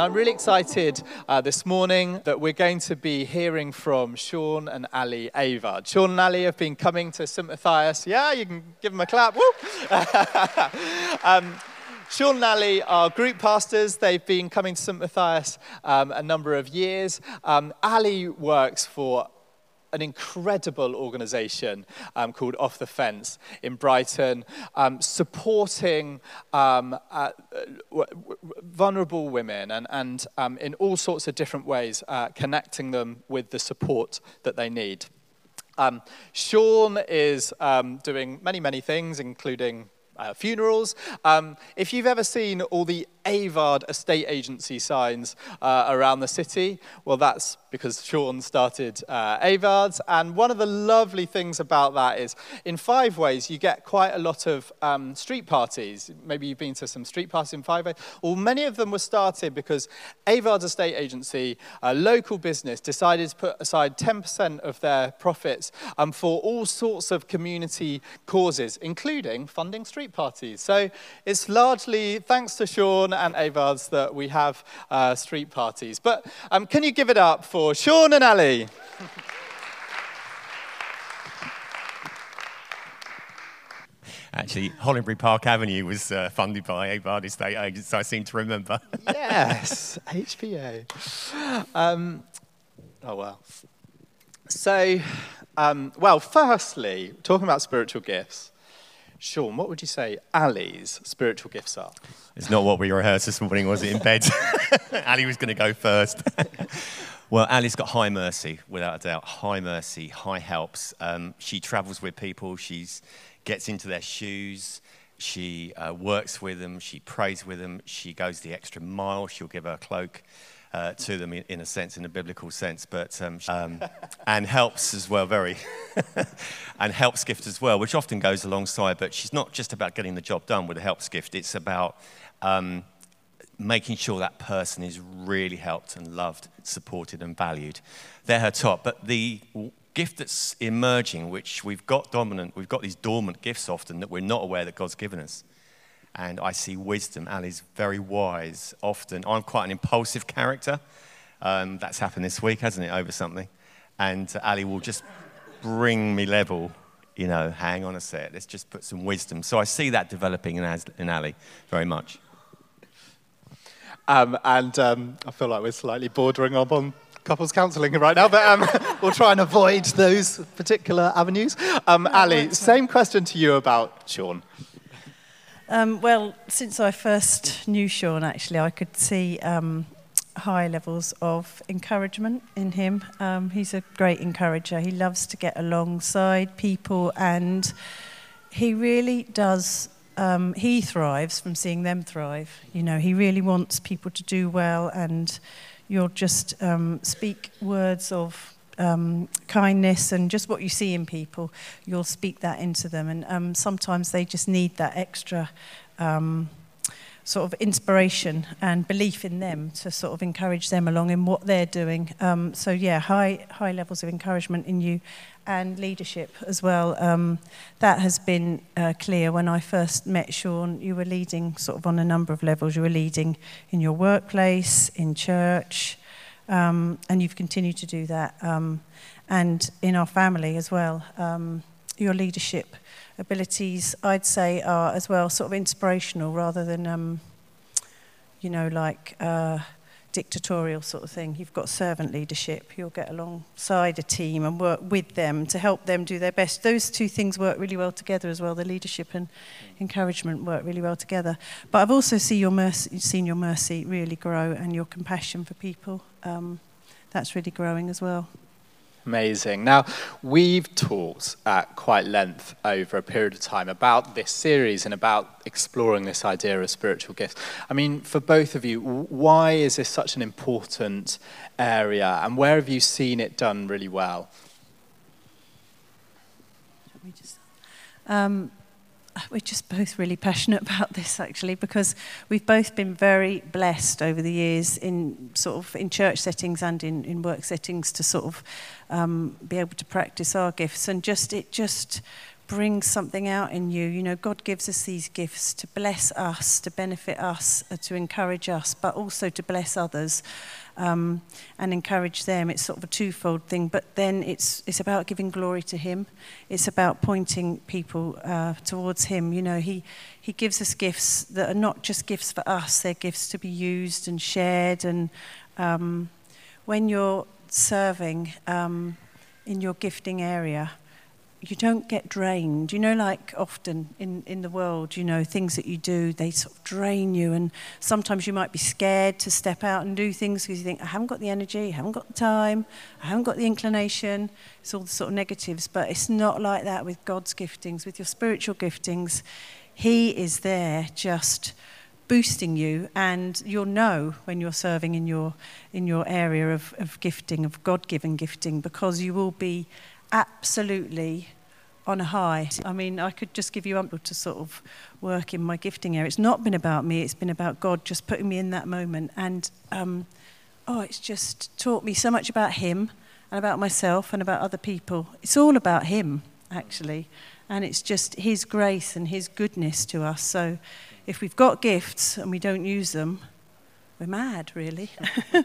I'm really excited uh, this morning that we're going to be hearing from Sean and Ali Avard. Sean and Ali have been coming to St. Matthias. Yeah, you can give them a clap. Um, Sean and Ali are group pastors. They've been coming to St. Matthias um, a number of years. Um, Ali works for an incredible organisation um, called Off the Fence in Brighton, um, supporting um, uh, vulnerable women and, and um, in all sorts of different ways, uh, connecting them with the support that they need. Um, Sean is um, doing many, many things, including uh, funerals. If you've ever seen all the Avard estate agency signs uh, around the city, well, that's because Sean started uh, Avards. And one of the lovely things about that is, in five ways, you get quite a lot of um, street parties. Maybe you've been to some street parties in five ways. Well, many of them were started because Avards estate agency, a local business, decided to put aside 10% of their profits um, for all sorts of community causes, including funding street parties. So it's largely thanks to Sean and Avards that we have uh, street parties. But um, can you give it up for Sean and Ali? Actually, Hollingbury Park Avenue was uh, funded by Avard Estate Agents, I seem to remember. yes, HPA. Um, oh, well. So, um, well, firstly, talking about spiritual gifts, Sean, what would you say Ali's spiritual gifts are? It's not what we rehearsed this morning, was it, in bed? Ali was going to go first. well, Ali's got high mercy, without a doubt. High mercy, high helps. Um, she travels with people, she gets into their shoes, she uh, works with them, she prays with them, she goes the extra mile, she'll give her cloak uh, to them in, a sense, in a biblical sense, but um, um, and helps as well, very, and helps gift as well, which often goes alongside. But she's not just about getting the job done with a helps gift; it's about um, making sure that person is really helped and loved, supported, and valued. They're her top. But the gift that's emerging, which we've got dominant, we've got these dormant gifts often that we're not aware that God's given us and I see wisdom. Ali's very wise often. I'm quite an impulsive character. Um, that's happened this week, hasn't it, over something? And uh, Ali will just bring me level, you know, hang on a sec, let's just put some wisdom. So I see that developing in, As- in Ali very much. Um, and um, I feel like we're slightly bordering up on couples counselling right now, but um, we'll try and avoid those particular avenues. Um, Ali, same question to you about Sean. Um, well, since I first knew Sean, actually, I could see um, high levels of encouragement in him. Um, he's a great encourager. He loves to get alongside people, and he really does. Um, he thrives from seeing them thrive. You know, he really wants people to do well, and you'll just um, speak words of um, kindness and just what you see in people, you'll speak that into them. And um, sometimes they just need that extra um, sort of inspiration and belief in them to sort of encourage them along in what they're doing. Um, so yeah, high high levels of encouragement in you and leadership as well. Um, that has been uh, clear when I first met Sean. You were leading sort of on a number of levels. You were leading in your workplace, in church, um, and you've continued to do that. Um, and in our family as well, um, your leadership abilities, I'd say, are as well sort of inspirational rather than, um, you know, like uh, dictatorial sort of thing. You've got servant leadership. You'll get alongside a team and work with them to help them do their best. Those two things work really well together as well. The leadership and encouragement work really well together. But I've also seen your mercy, seen your mercy really grow and your compassion for people. Um, that's really growing as well. Amazing. Now, we've talked at quite length over a period of time about this series and about exploring this idea of spiritual gifts. I mean, for both of you, why is this such an important area and where have you seen it done really well? Um, we're just both really passionate about this actually because we've both been very blessed over the years in sort of in church settings and in, in work settings to sort of um, be able to practice our gifts and just it just brings something out in you. You know, God gives us these gifts to bless us, to benefit us, uh, to encourage us, but also to bless others um, and encourage them. It's sort of a twofold thing, but then it's, it's about giving glory to Him. It's about pointing people uh, towards Him. You know, he, he gives us gifts that are not just gifts for us, they're gifts to be used and shared. And um, when you're serving um, in your gifting area, you don't get drained. You know, like often in, in the world, you know, things that you do, they sort of drain you. And sometimes you might be scared to step out and do things because you think, I haven't got the energy, I haven't got the time, I haven't got the inclination. It's all the sort of negatives. But it's not like that with God's giftings, with your spiritual giftings. He is there just boosting you and you'll know when you're serving in your in your area of, of gifting of god-given gifting because you will be absolutely on a high. I mean, I could just give you ample to sort of work in my gifting area. It's not been about me, it's been about God just putting me in that moment. And um, oh, it's just taught me so much about Him and about myself and about other people. It's all about Him, actually. And it's just His grace and His goodness to us. So if we've got gifts and we don't use them, we're mad, really.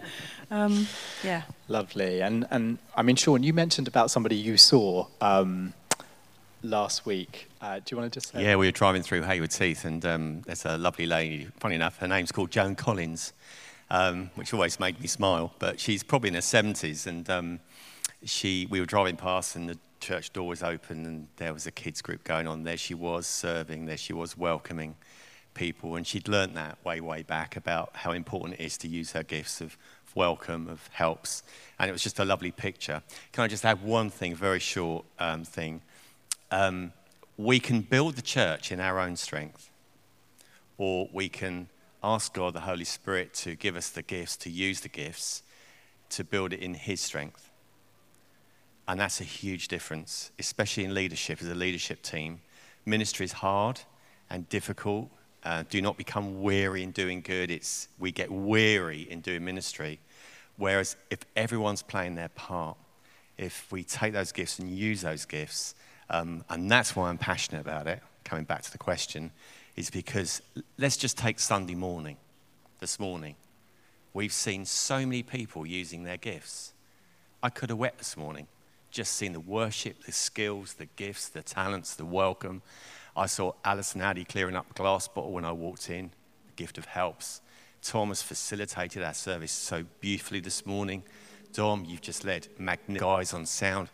um, yeah. Lovely. And, and I mean, Sean, you mentioned about somebody you saw um, last week. Uh, do you want to just say? Yeah, we were driving through Haywards Heath, and um, there's a lovely lady, funny enough, her name's called Joan Collins, um, which always made me smile. But she's probably in her 70s, and um, she, we were driving past, and the church door was open, and there was a kids' group going on. There she was serving, there she was welcoming people, and she'd learnt that way, way back about how important it is to use her gifts of welcome, of helps, and it was just a lovely picture. Can I just add one thing, very short um, thing? Um, we can build the church in our own strength, or we can ask God, the Holy Spirit, to give us the gifts, to use the gifts, to build it in His strength. And that's a huge difference, especially in leadership, as a leadership team. Ministry is hard and difficult uh, do not become weary in doing good. It's, we get weary in doing ministry. Whereas if everyone's playing their part, if we take those gifts and use those gifts, um, and that's why I'm passionate about it, coming back to the question, is because let's just take Sunday morning, this morning. We've seen so many people using their gifts. I could have wept this morning, just seeing the worship, the skills, the gifts, the talents, the welcome. I saw Alison Addy clearing up glass bottle when I walked in. The gift of helps. Thomas facilitated our service so beautifully this morning. Dom, you've just led magnificent guys on sound.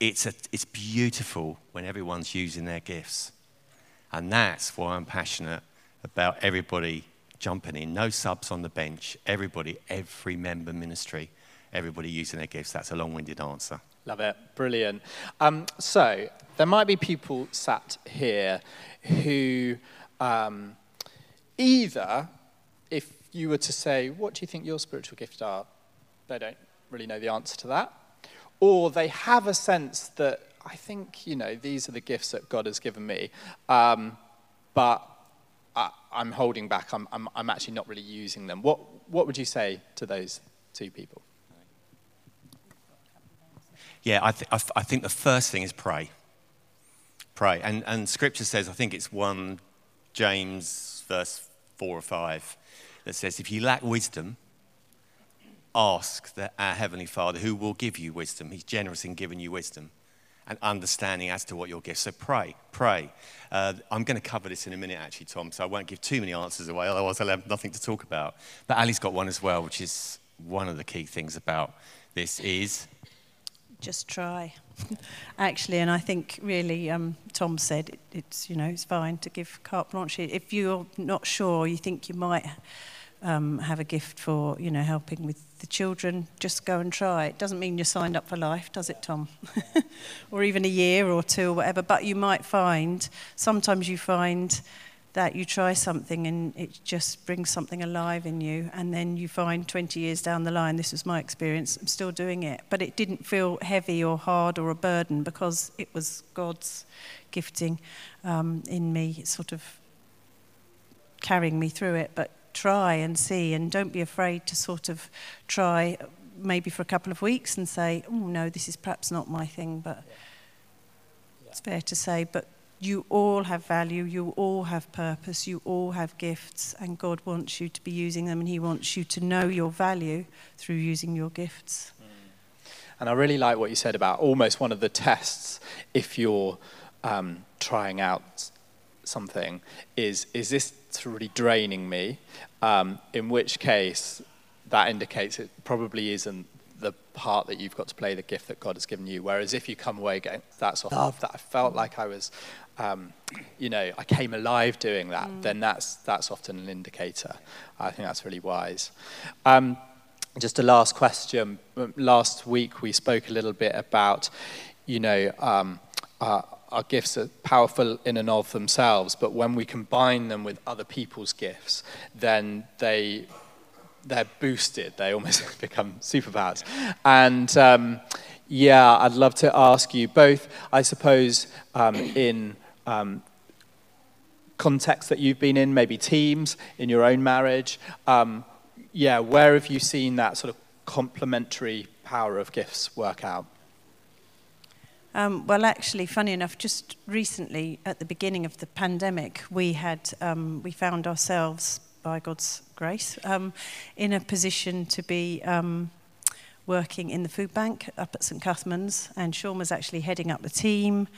It's, a, it's beautiful when everyone's using their gifts. And that's why I'm passionate about everybody jumping in. No subs on the bench. Everybody, every member ministry, everybody using their gifts. That's a long winded answer. Love it. Brilliant. Um, so, there might be people sat here who um, either, if you were to say, What do you think your spiritual gifts are? they don't really know the answer to that. Or they have a sense that, I think, you know, these are the gifts that God has given me, um, but I, am holding back. I'm, I'm, I'm actually not really using them. What, what would you say to those two people? Yeah, I, th- I, th- I think the first thing is pray. Pray. And, and scripture says, I think it's 1 James, verse 4 or 5, that says, If you lack wisdom, ask the, our Heavenly Father who will give you wisdom. He's generous in giving you wisdom and understanding as to what your gifts. So pray, pray. Uh, I'm going to cover this in a minute, actually, Tom, so I won't give too many answers away, otherwise I'll have nothing to talk about. But Ali's got one as well, which is one of the key things about this is just try. Actually, and I think really, um, Tom said it, it's you know it's fine to give carte blanche. If you're not sure, you think you might um, have a gift for you know helping with the children, just go and try. It doesn't mean you're signed up for life, does it, Tom? or even a year or two or whatever. But you might find sometimes you find that you try something and it just brings something alive in you and then you find 20 years down the line this was my experience i'm still doing it. But it didn't feel heavy or hard or a burden because it was god's gifting um, in me sort of carrying me through it. But try and see and don't be afraid to sort of try maybe for a couple of weeks and say oh no this is perhaps not my thing but it's fair to say, but you all have value, you all have purpose, you all have gifts, and God wants you to be using them, and He wants you to know your value through using your gifts. And I really like what you said about almost one of the tests if you're um, trying out something is is this really draining me? Um, in which case, that indicates it probably isn't the part that you've got to play, the gift that God has given you. Whereas if you come away going, that's love that I felt like I was, um, you know, I came alive doing that, mm. then that's that's often an indicator. I think that's really wise. Um, just a last question. Last week we spoke a little bit about, you know, um, uh, our gifts are powerful in and of themselves, but when we combine them with other people's gifts, then they they're boosted. They almost become superpowers. And um, yeah, I'd love to ask you both. I suppose um, in um, contexts that you've been in, maybe teams in your own marriage. Um, yeah, where have you seen that sort of complementary power of gifts work out? Um, well, actually, funny enough, just recently at the beginning of the pandemic, we had um, we found ourselves, by God's grace, um, in a position to be um, working in the food bank up at St Cuthman's, and Sean was actually heading up the team.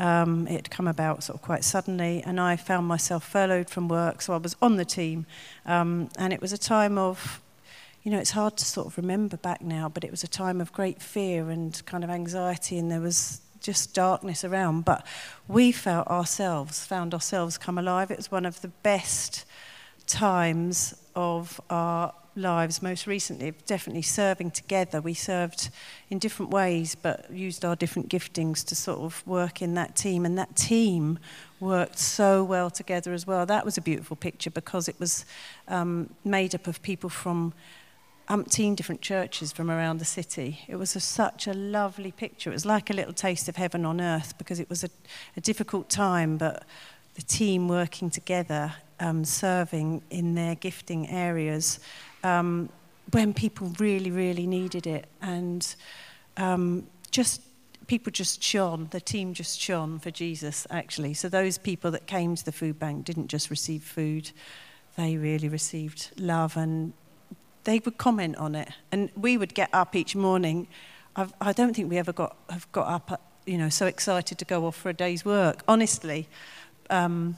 Um, it had come about sort of quite suddenly, and I found myself furloughed from work, so I was on the team. Um, and it was a time of, you know, it's hard to sort of remember back now, but it was a time of great fear and kind of anxiety, and there was just darkness around. But we felt ourselves, found ourselves come alive. It was one of the best times of our lives most recently, definitely serving together. We served in different ways, but used our different giftings to sort of work in that team. And that team worked so well together as well. That was a beautiful picture because it was um, made up of people from umpteen different churches from around the city. It was a, such a lovely picture. It was like a little taste of heaven on earth because it was a, a difficult time, but the team working together, um, serving in their gifting areas, um, when people really, really needed it. And um, just people just shone, the team just shone for Jesus, actually. So those people that came to the food bank didn't just receive food, they really received love and they would comment on it. And we would get up each morning. I've, I do not think we ever got, have got up, you know, so excited to go off for a day's work. Honestly, um,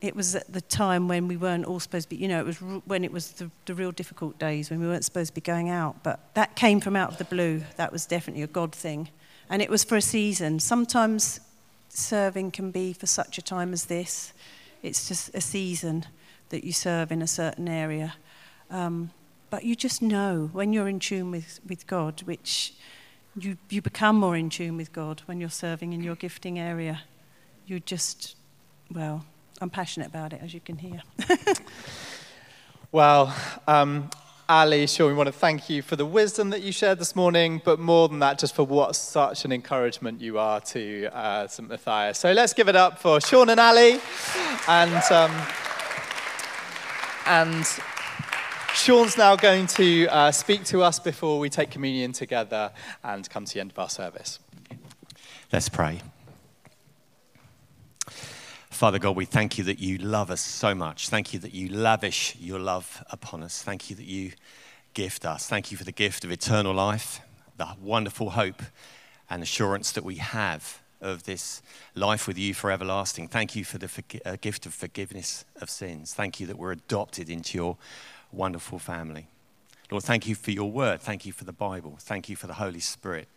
it was at the time when we weren't all supposed to be, you know, it was when it was the, the real difficult days when we weren't supposed to be going out. But that came from out of the blue. That was definitely a God thing. And it was for a season. Sometimes serving can be for such a time as this. It's just a season that you serve in a certain area. Um, but you just know when you're in tune with, with God, which you, you become more in tune with God when you're serving in your gifting area. You just, well, I'm passionate about it, as you can hear. well, um, Ali, sure, we want to thank you for the wisdom that you shared this morning, but more than that, just for what such an encouragement you are to uh, St. Matthias. So let's give it up for Sean and Ali. And, um, and Sean's now going to uh, speak to us before we take communion together and come to the end of our service. Let's pray. Father God, we thank you that you love us so much. Thank you that you lavish your love upon us. Thank you that you gift us. Thank you for the gift of eternal life, the wonderful hope and assurance that we have of this life with you for everlasting. Thank you for the uh, gift of forgiveness of sins. Thank you that we're adopted into your wonderful family. Lord, thank you for your word. Thank you for the Bible. Thank you for the Holy Spirit.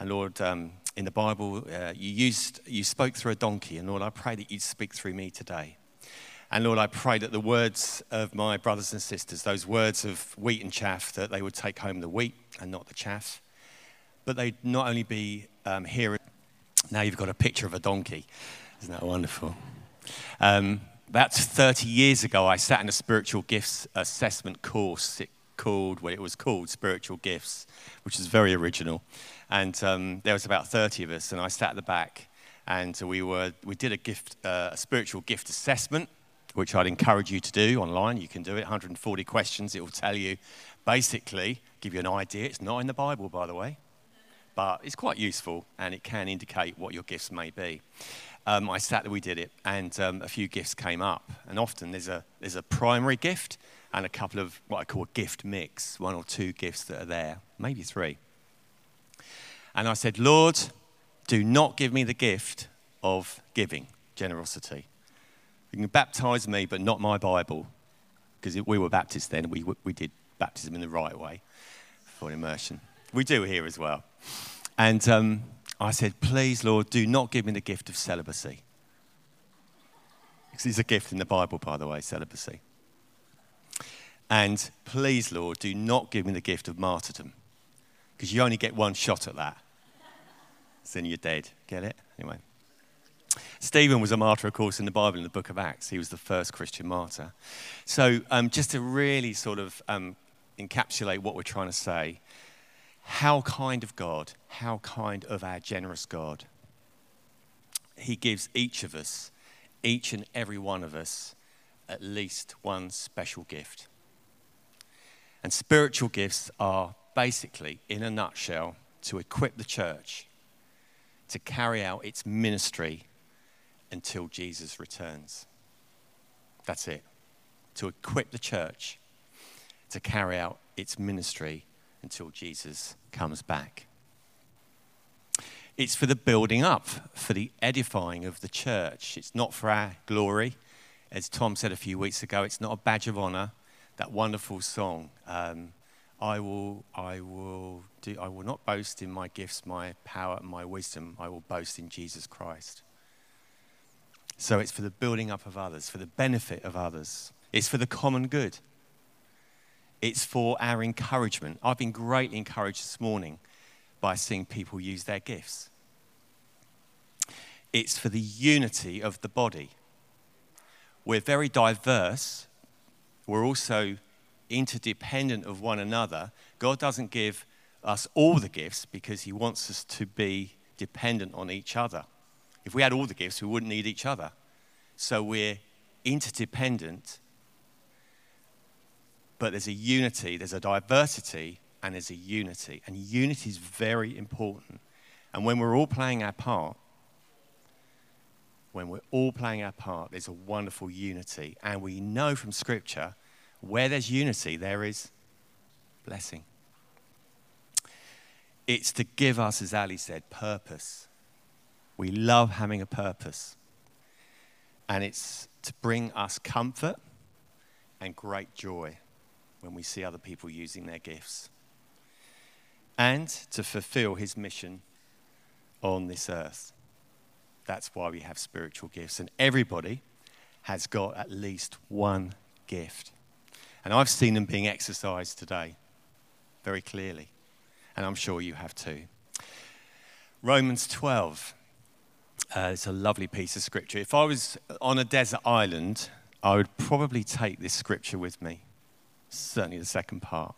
And Lord, um, in the Bible, uh, you, used, you spoke through a donkey. And Lord, I pray that you'd speak through me today. And Lord, I pray that the words of my brothers and sisters, those words of wheat and chaff, that they would take home the wheat and not the chaff. But they'd not only be um, here, now you've got a picture of a donkey. Isn't that wonderful? Um, about 30 years ago, I sat in a spiritual gifts assessment course. It called, well, it was called Spiritual Gifts, which is very original. And um, there was about 30 of us, and I sat at the back, and we, were, we did a, gift, uh, a spiritual gift assessment, which I'd encourage you to do online. You can do it, 140 questions. It will tell you, basically, give you an idea. It's not in the Bible, by the way. but it's quite useful and it can indicate what your gifts may be. Um, I sat there, we did it, and um, a few gifts came up. And often there's a, there's a primary gift and a couple of what I call a gift mix, one or two gifts that are there, maybe three. And I said, Lord, do not give me the gift of giving, generosity. You can baptize me, but not my Bible, because we were Baptists then. We, we did baptism in the right way for immersion. We do here as well. And um, I said, Please, Lord, do not give me the gift of celibacy. Because it's a gift in the Bible, by the way, celibacy. And please, Lord, do not give me the gift of martyrdom. Because you only get one shot at that. then you're dead. Get it? Anyway. Stephen was a martyr, of course, in the Bible, in the book of Acts. He was the first Christian martyr. So, um, just to really sort of um, encapsulate what we're trying to say, how kind of God, how kind of our generous God. He gives each of us, each and every one of us, at least one special gift. And spiritual gifts are basically, in a nutshell, to equip the church to carry out its ministry until Jesus returns. That's it. To equip the church to carry out its ministry until Jesus comes back. It's for the building up, for the edifying of the church. It's not for our glory. As Tom said a few weeks ago, it's not a badge of honor. That wonderful song, um, I will, I will do, I will not boast in my gifts, my power, my wisdom. I will boast in Jesus Christ. So it's for the building up of others, for the benefit of others. It's for the common good. It's for our encouragement. I've been greatly encouraged this morning by seeing people use their gifts. It's for the unity of the body. We're very diverse. We're also interdependent of one another. God doesn't give us all the gifts because He wants us to be dependent on each other. If we had all the gifts, we wouldn't need each other. So we're interdependent, but there's a unity, there's a diversity, and there's a unity. And unity is very important. And when we're all playing our part, when we're all playing our part, there's a wonderful unity. And we know from Scripture where there's unity, there is blessing. It's to give us, as Ali said, purpose. We love having a purpose. And it's to bring us comfort and great joy when we see other people using their gifts. And to fulfill his mission on this earth. That's why we have spiritual gifts. And everybody has got at least one gift. And I've seen them being exercised today very clearly. And I'm sure you have too. Romans 12 uh, it's a lovely piece of scripture. If I was on a desert island, I would probably take this scripture with me, certainly the second part.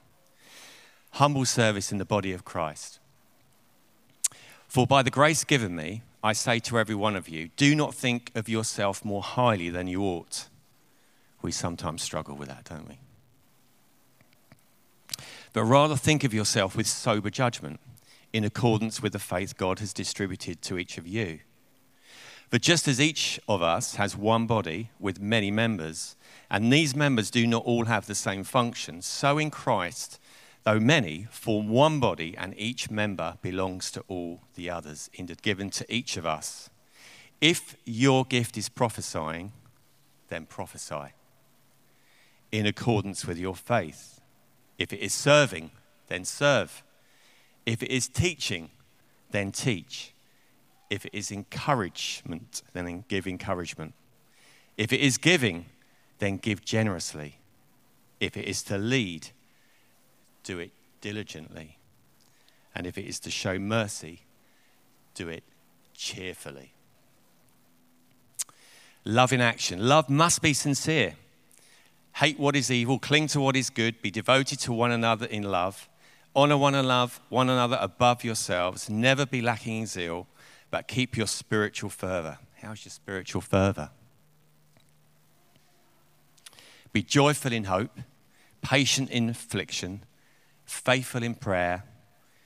Humble service in the body of Christ. For by the grace given me, I say to every one of you, do not think of yourself more highly than you ought. We sometimes struggle with that, don't we? But rather think of yourself with sober judgment, in accordance with the faith God has distributed to each of you. But just as each of us has one body with many members, and these members do not all have the same function, so in Christ, though many, form one body, and each member belongs to all the others, given to each of us. If your gift is prophesying, then prophesy in accordance with your faith. If it is serving, then serve. If it is teaching, then teach. If it is encouragement, then give encouragement. If it is giving, then give generously. If it is to lead, do it diligently. And if it is to show mercy, do it cheerfully. Love in action. Love must be sincere. Hate what is evil, cling to what is good, be devoted to one another in love. Honor one another, one another above yourselves. Never be lacking in zeal but keep your spiritual fervor. How's your spiritual fervor? Be joyful in hope, patient in affliction, faithful in prayer,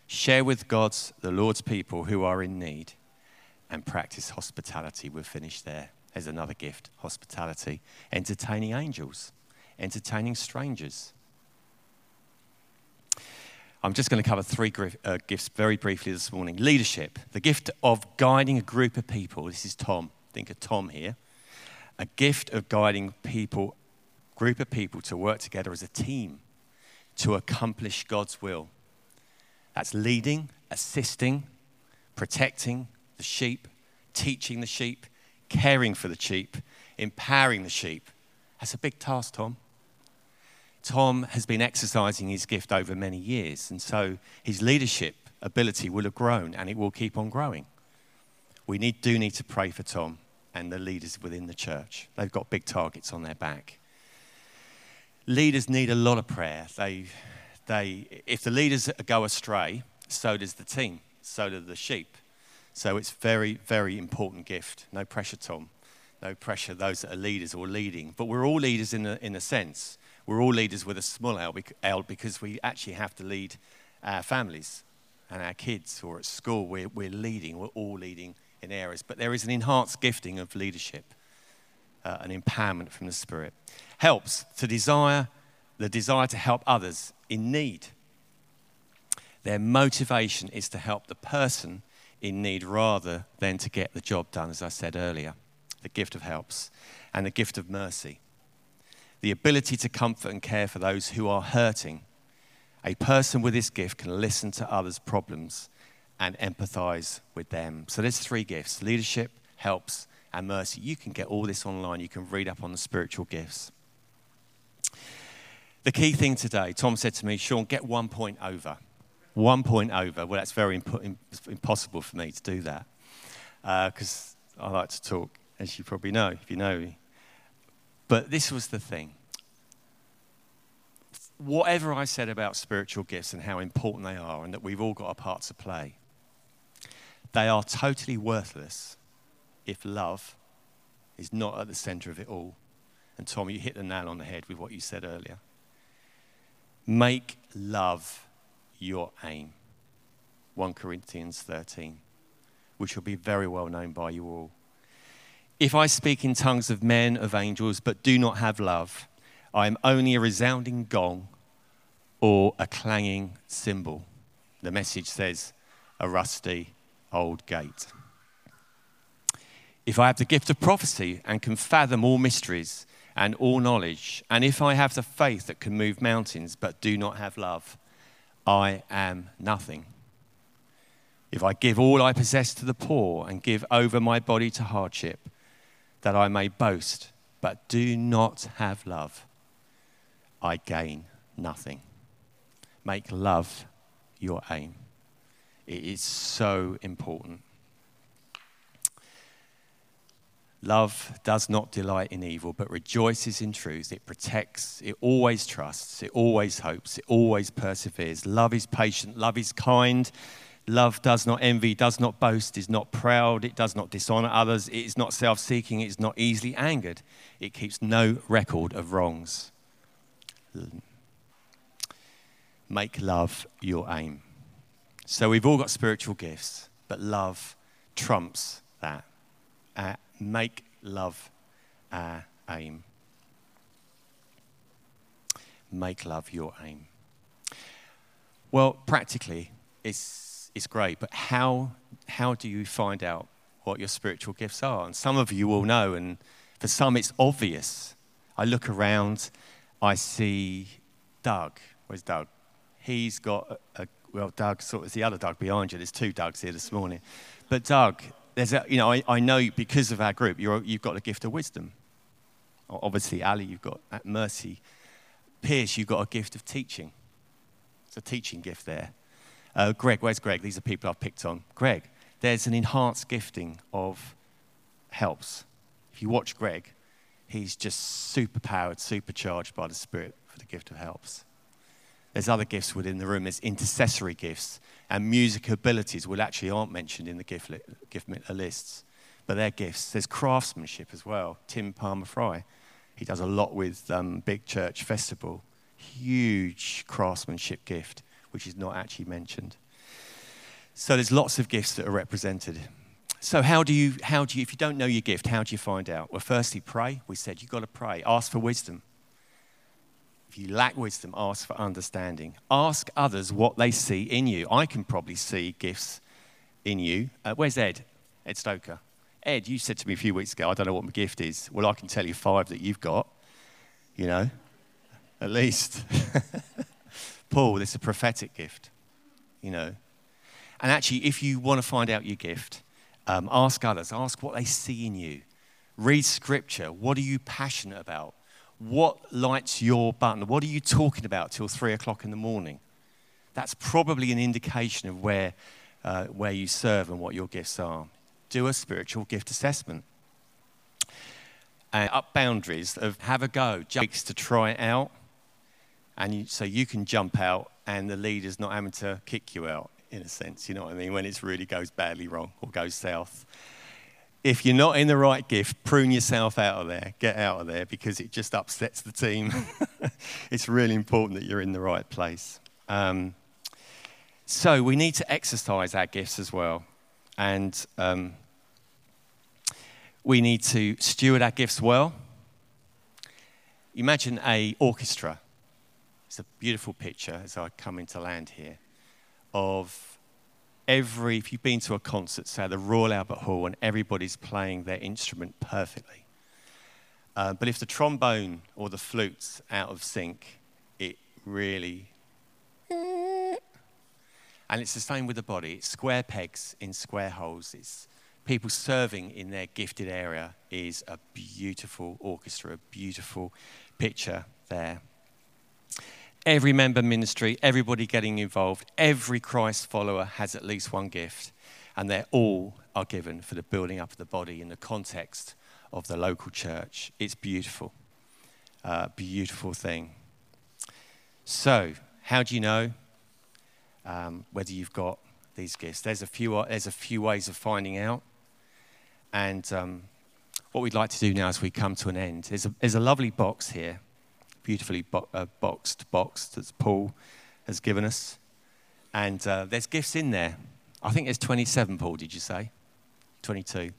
share with God's, the Lord's people who are in need, and practice hospitality. We're finished there. There's another gift hospitality. Entertaining angels, entertaining strangers. I'm just going to cover three uh, gifts very briefly this morning. Leadership, the gift of guiding a group of people. This is Tom. Think of Tom here. A gift of guiding people, group of people to work together as a team to accomplish God's will. That's leading, assisting, protecting the sheep, teaching the sheep, caring for the sheep, empowering the sheep. That's a big task, Tom. Tom has been exercising his gift over many years, and so his leadership ability will have grown and it will keep on growing. We need, do need to pray for Tom and the leaders within the church. They've got big targets on their back. Leaders need a lot of prayer. They, they, if the leaders go astray, so does the team, so do the sheep. So it's very, very important gift. No pressure, Tom. No pressure, those that are leaders or leading. But we're all leaders in a, in a sense. We're all leaders with a small L because we actually have to lead our families and our kids or at school. We're, we're leading, we're all leading in areas. But there is an enhanced gifting of leadership, uh, an empowerment from the Spirit. Helps to desire, the desire to help others in need. Their motivation is to help the person in need rather than to get the job done, as I said earlier. The gift of helps and the gift of mercy the ability to comfort and care for those who are hurting. A person with this gift can listen to others' problems and empathize with them. So there's three gifts leadership, helps, and mercy. You can get all this online. You can read up on the spiritual gifts. The key thing today, Tom said to me, Sean, get one point over. One point over. Well, that's very imp- impossible for me to do that because uh, I like to talk, as you probably know, if you know me. But this was the thing. Whatever I said about spiritual gifts and how important they are, and that we've all got a part to play, they are totally worthless if love is not at the center of it all. And Tom, you hit the nail on the head with what you said earlier. Make love your aim. 1 Corinthians 13, which will be very well known by you all. If I speak in tongues of men, of angels, but do not have love, I am only a resounding gong or a clanging cymbal. The message says, a rusty old gate. If I have the gift of prophecy and can fathom all mysteries and all knowledge, and if I have the faith that can move mountains but do not have love, I am nothing. If I give all I possess to the poor and give over my body to hardship, that I may boast, but do not have love, I gain nothing. Make love your aim. It is so important. Love does not delight in evil, but rejoices in truth. It protects, it always trusts, it always hopes, it always perseveres. Love is patient, love is kind. Love does not envy, does not boast, is not proud, it does not dishonor others, it is not self seeking, it is not easily angered, it keeps no record of wrongs. Make love your aim. So we've all got spiritual gifts, but love trumps that. Make love our aim. Make love your aim. Well, practically, it's is great, but how, how do you find out what your spiritual gifts are? And some of you will know, and for some it's obvious. I look around, I see Doug. Where's Doug? He's got a, a well, Doug sort of the other Doug behind you. There's two Dougs here this morning. But Doug, there's a, you know, I, I know because of our group, you have got a gift of wisdom. Obviously, Ali, you've got mercy. Pierce, you've got a gift of teaching. It's a teaching gift there. Uh, Greg, where's Greg? These are people I've picked on. Greg, there's an enhanced gifting of helps. If you watch Greg, he's just super powered, supercharged by the Spirit for the gift of helps. There's other gifts within the room. There's intercessory gifts and music abilities, which actually aren't mentioned in the gift, li- gift lists, but they're gifts. There's craftsmanship as well. Tim Palmer Fry, he does a lot with um, Big Church Festival. Huge craftsmanship gift which is not actually mentioned. So there's lots of gifts that are represented. So how do you, how do you, if you don't know your gift, how do you find out? Well, firstly, pray. We said you've got to pray. Ask for wisdom. If you lack wisdom, ask for understanding. Ask others what they see in you. I can probably see gifts in you. Uh, where's Ed? Ed Stoker. Ed, you said to me a few weeks ago, I don't know what my gift is. Well, I can tell you five that you've got, you know, at least. Paul, it's a prophetic gift, you know. And actually, if you want to find out your gift, um, ask others, ask what they see in you. Read scripture. What are you passionate about? What lights your button? What are you talking about till three o'clock in the morning? That's probably an indication of where, uh, where you serve and what your gifts are. Do a spiritual gift assessment. And up boundaries of have a go, jumps to try it out. And you, so you can jump out and the leader's not having to kick you out in a sense, you know what I mean, when it really goes badly wrong or goes south. If you're not in the right gift, prune yourself out of there, get out of there because it just upsets the team. it's really important that you're in the right place. Um, so we need to exercise our gifts as well. And um, we need to steward our gifts well. Imagine a orchestra. It's a beautiful picture as I come into land here of every, if you've been to a concert, say the Royal Albert Hall, and everybody's playing their instrument perfectly. Uh, but if the trombone or the flute's out of sync, it really. And it's the same with the body. It's square pegs in square holes. It's people serving in their gifted area is a beautiful orchestra, a beautiful picture there every member ministry, everybody getting involved, every Christ follower has at least one gift, and they all are given for the building up of the body in the context of the local church. It's beautiful, uh, beautiful thing. So, how do you know um, whether you've got these gifts? There's a few. There's a few ways of finding out, and um, what we'd like to do now as we come to an end is a, there's a lovely box here beautifully bo- uh, boxed box that Paul has given us. And uh, there's gifts in there. I think there's 27, Paul, did you say? 22.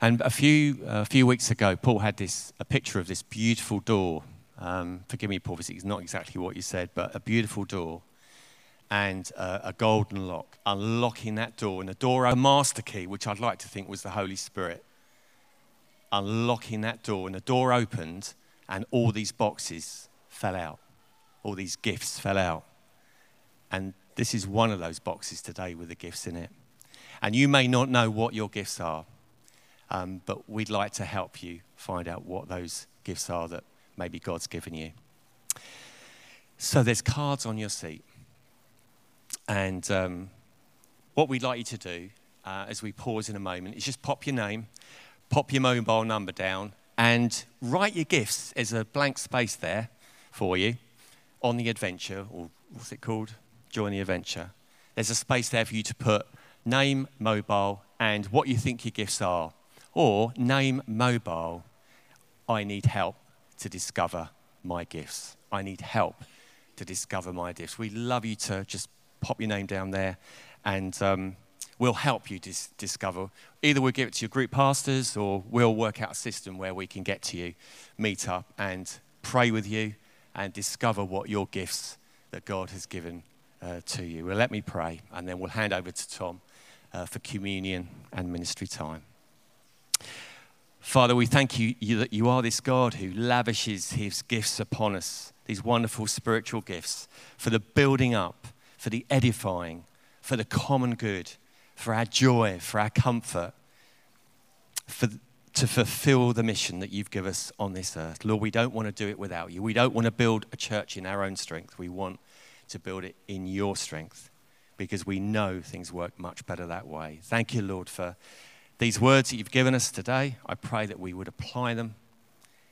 And a few, a few weeks ago, Paul had this, a picture of this beautiful door. Um, forgive me, Paul, it's not exactly what you said, but a beautiful door and uh, a golden lock, unlocking that door. And the door, a master key, which I'd like to think was the Holy Spirit unlocking that door, and the door opened, and all these boxes fell out. All these gifts fell out. And this is one of those boxes today with the gifts in it. And you may not know what your gifts are, um, but we'd like to help you find out what those gifts are that maybe God's given you. So there's cards on your seat. And um, what we'd like you to do uh, as we pause in a moment is just pop your name pop your mobile number down and write your gifts. There's a blank space there for you on the adventure, or what's it called? Join the adventure. There's a space there for you to put name, mobile, and what you think your gifts are. Or name, mobile, I need help to discover my gifts. I need help to discover my gifts. We love you to just pop your name down there and um, we'll help you dis- discover. Either we'll give it to your group pastors or we'll work out a system where we can get to you, meet up, and pray with you and discover what your gifts that God has given uh, to you. Well, let me pray, and then we'll hand over to Tom uh, for communion and ministry time. Father, we thank you, you that you are this God who lavishes his gifts upon us, these wonderful spiritual gifts, for the building up, for the edifying, for the common good for our joy, for our comfort, for, to fulfill the mission that you've given us on this earth. Lord, we don't want to do it without you. We don't want to build a church in our own strength. We want to build it in your strength because we know things work much better that way. Thank you, Lord, for these words that you've given us today. I pray that we would apply them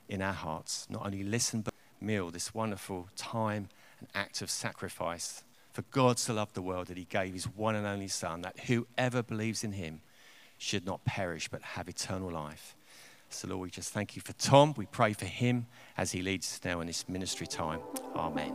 in our hearts, not only listen, but meal, this wonderful time and act of sacrifice for God so loved the world that he gave his one and only Son, that whoever believes in him should not perish but have eternal life. So, Lord, we just thank you for Tom. We pray for him as he leads us now in this ministry time. Amen.